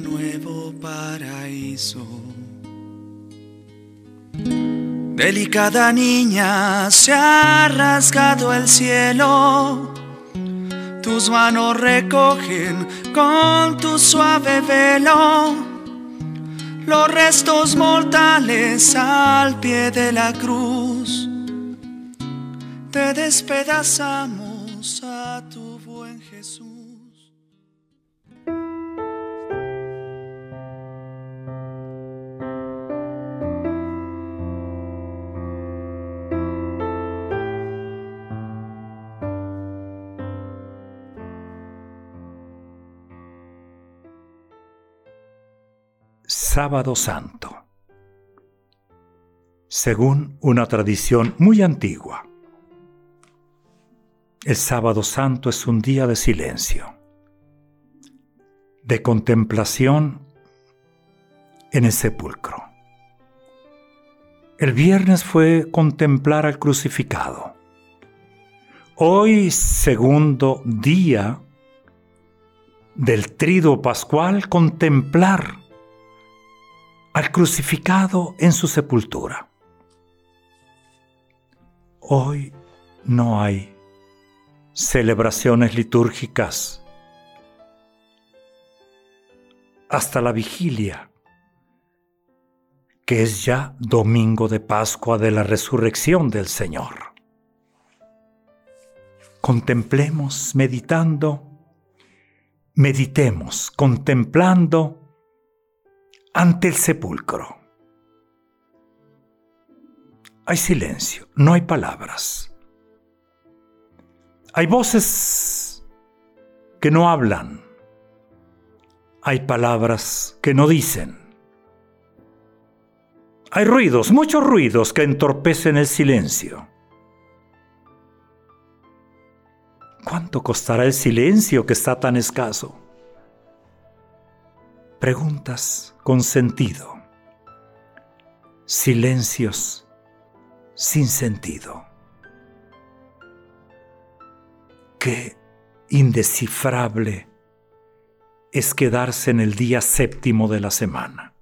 nuevo paraíso. Delicada niña, se ha rasgado el cielo. Tus manos recogen con tu suave velo los restos mortales al pie de la cruz. Te despedazamos a tu Sábado Santo. Según una tradición muy antigua, el sábado santo es un día de silencio, de contemplación en el sepulcro. El viernes fue contemplar al crucificado. Hoy, segundo día del trido pascual, contemplar al crucificado en su sepultura. Hoy no hay celebraciones litúrgicas hasta la vigilia, que es ya domingo de Pascua de la resurrección del Señor. Contemplemos meditando, meditemos contemplando ante el sepulcro. Hay silencio, no hay palabras. Hay voces que no hablan. Hay palabras que no dicen. Hay ruidos, muchos ruidos que entorpecen el silencio. ¿Cuánto costará el silencio que está tan escaso? Preguntas con sentido. Silencios sin sentido. Qué indescifrable es quedarse en el día séptimo de la semana.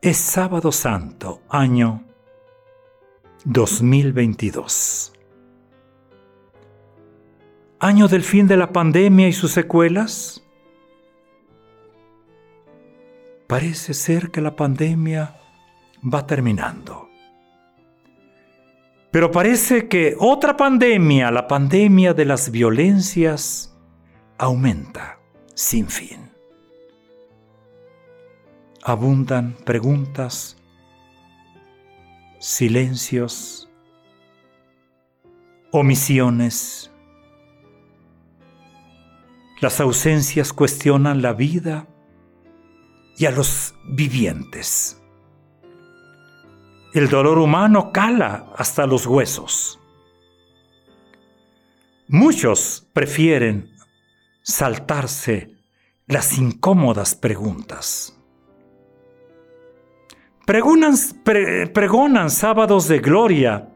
Es sábado santo, año 2022 año del fin de la pandemia y sus secuelas? Parece ser que la pandemia va terminando. Pero parece que otra pandemia, la pandemia de las violencias, aumenta sin fin. Abundan preguntas, silencios, omisiones, las ausencias cuestionan la vida y a los vivientes. El dolor humano cala hasta los huesos. Muchos prefieren saltarse las incómodas preguntas. Pregonan, sábados de gloria,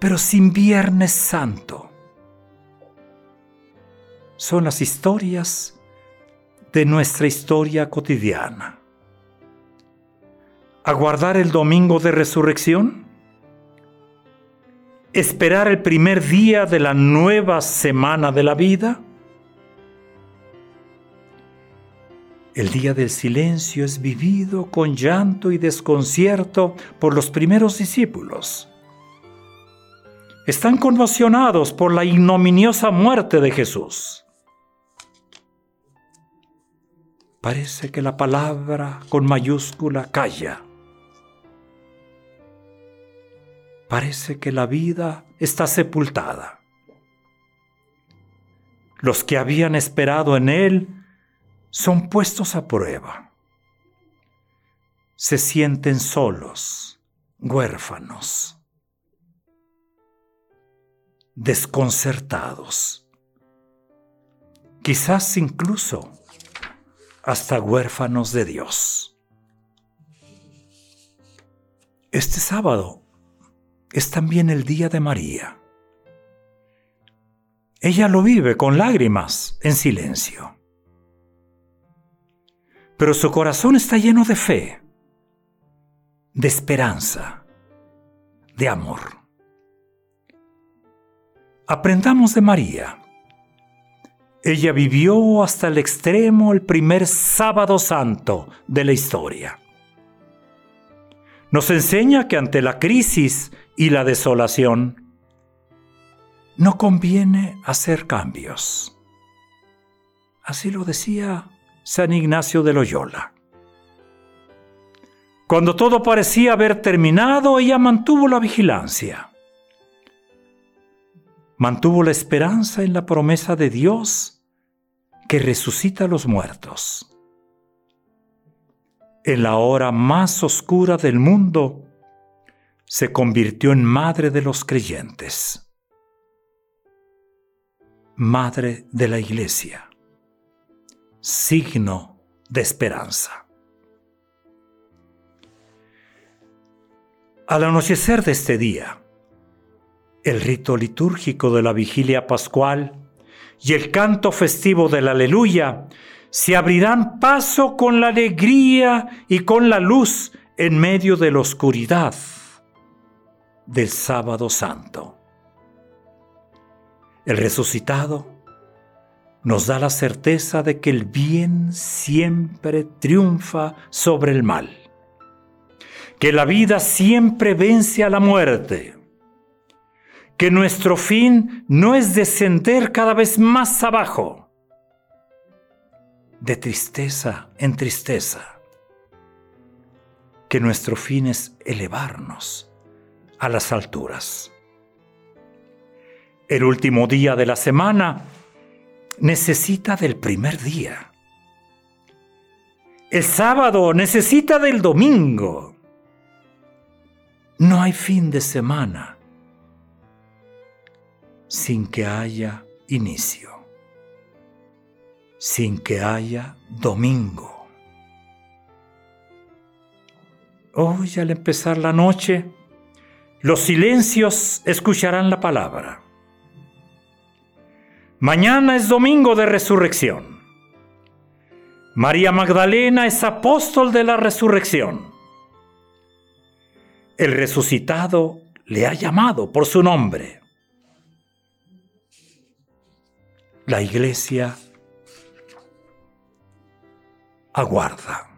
pero sin Viernes Santo son las historias de nuestra historia cotidiana. ¿Aguardar el domingo de resurrección? ¿Esperar el primer día de la nueva semana de la vida? El día del silencio es vivido con llanto y desconcierto por los primeros discípulos. Están conmocionados por la ignominiosa muerte de Jesús. Parece que la palabra con mayúscula calla. Parece que la vida está sepultada. Los que habían esperado en Él son puestos a prueba. Se sienten solos, huérfanos, desconcertados, quizás incluso hasta huérfanos de Dios. Este sábado es también el día de María. Ella lo vive con lágrimas, en silencio. Pero su corazón está lleno de fe, de esperanza, de amor. Aprendamos de María. Ella vivió hasta el extremo el primer sábado santo de la historia. Nos enseña que ante la crisis y la desolación, no conviene hacer cambios. Así lo decía San Ignacio de Loyola. Cuando todo parecía haber terminado, ella mantuvo la vigilancia. Mantuvo la esperanza en la promesa de Dios que resucita a los muertos. En la hora más oscura del mundo, se convirtió en madre de los creyentes Madre de la Iglesia, signo de esperanza. Al anochecer de este día, el rito litúrgico de la vigilia pascual y el canto festivo del aleluya se abrirán paso con la alegría y con la luz en medio de la oscuridad del sábado santo. El resucitado nos da la certeza de que el bien siempre triunfa sobre el mal, que la vida siempre vence a la muerte, que nuestro fin no es descender cada vez más abajo, de tristeza en tristeza, que nuestro fin es elevarnos a las alturas el último día de la semana necesita del primer día. El sábado necesita del domingo. No hay fin de semana sin que haya inicio, sin que haya domingo. Hoy al empezar la noche, los silencios escucharán la palabra. Mañana es domingo de resurrección. María Magdalena es apóstol de la resurrección. El resucitado le ha llamado por su nombre. La iglesia aguarda.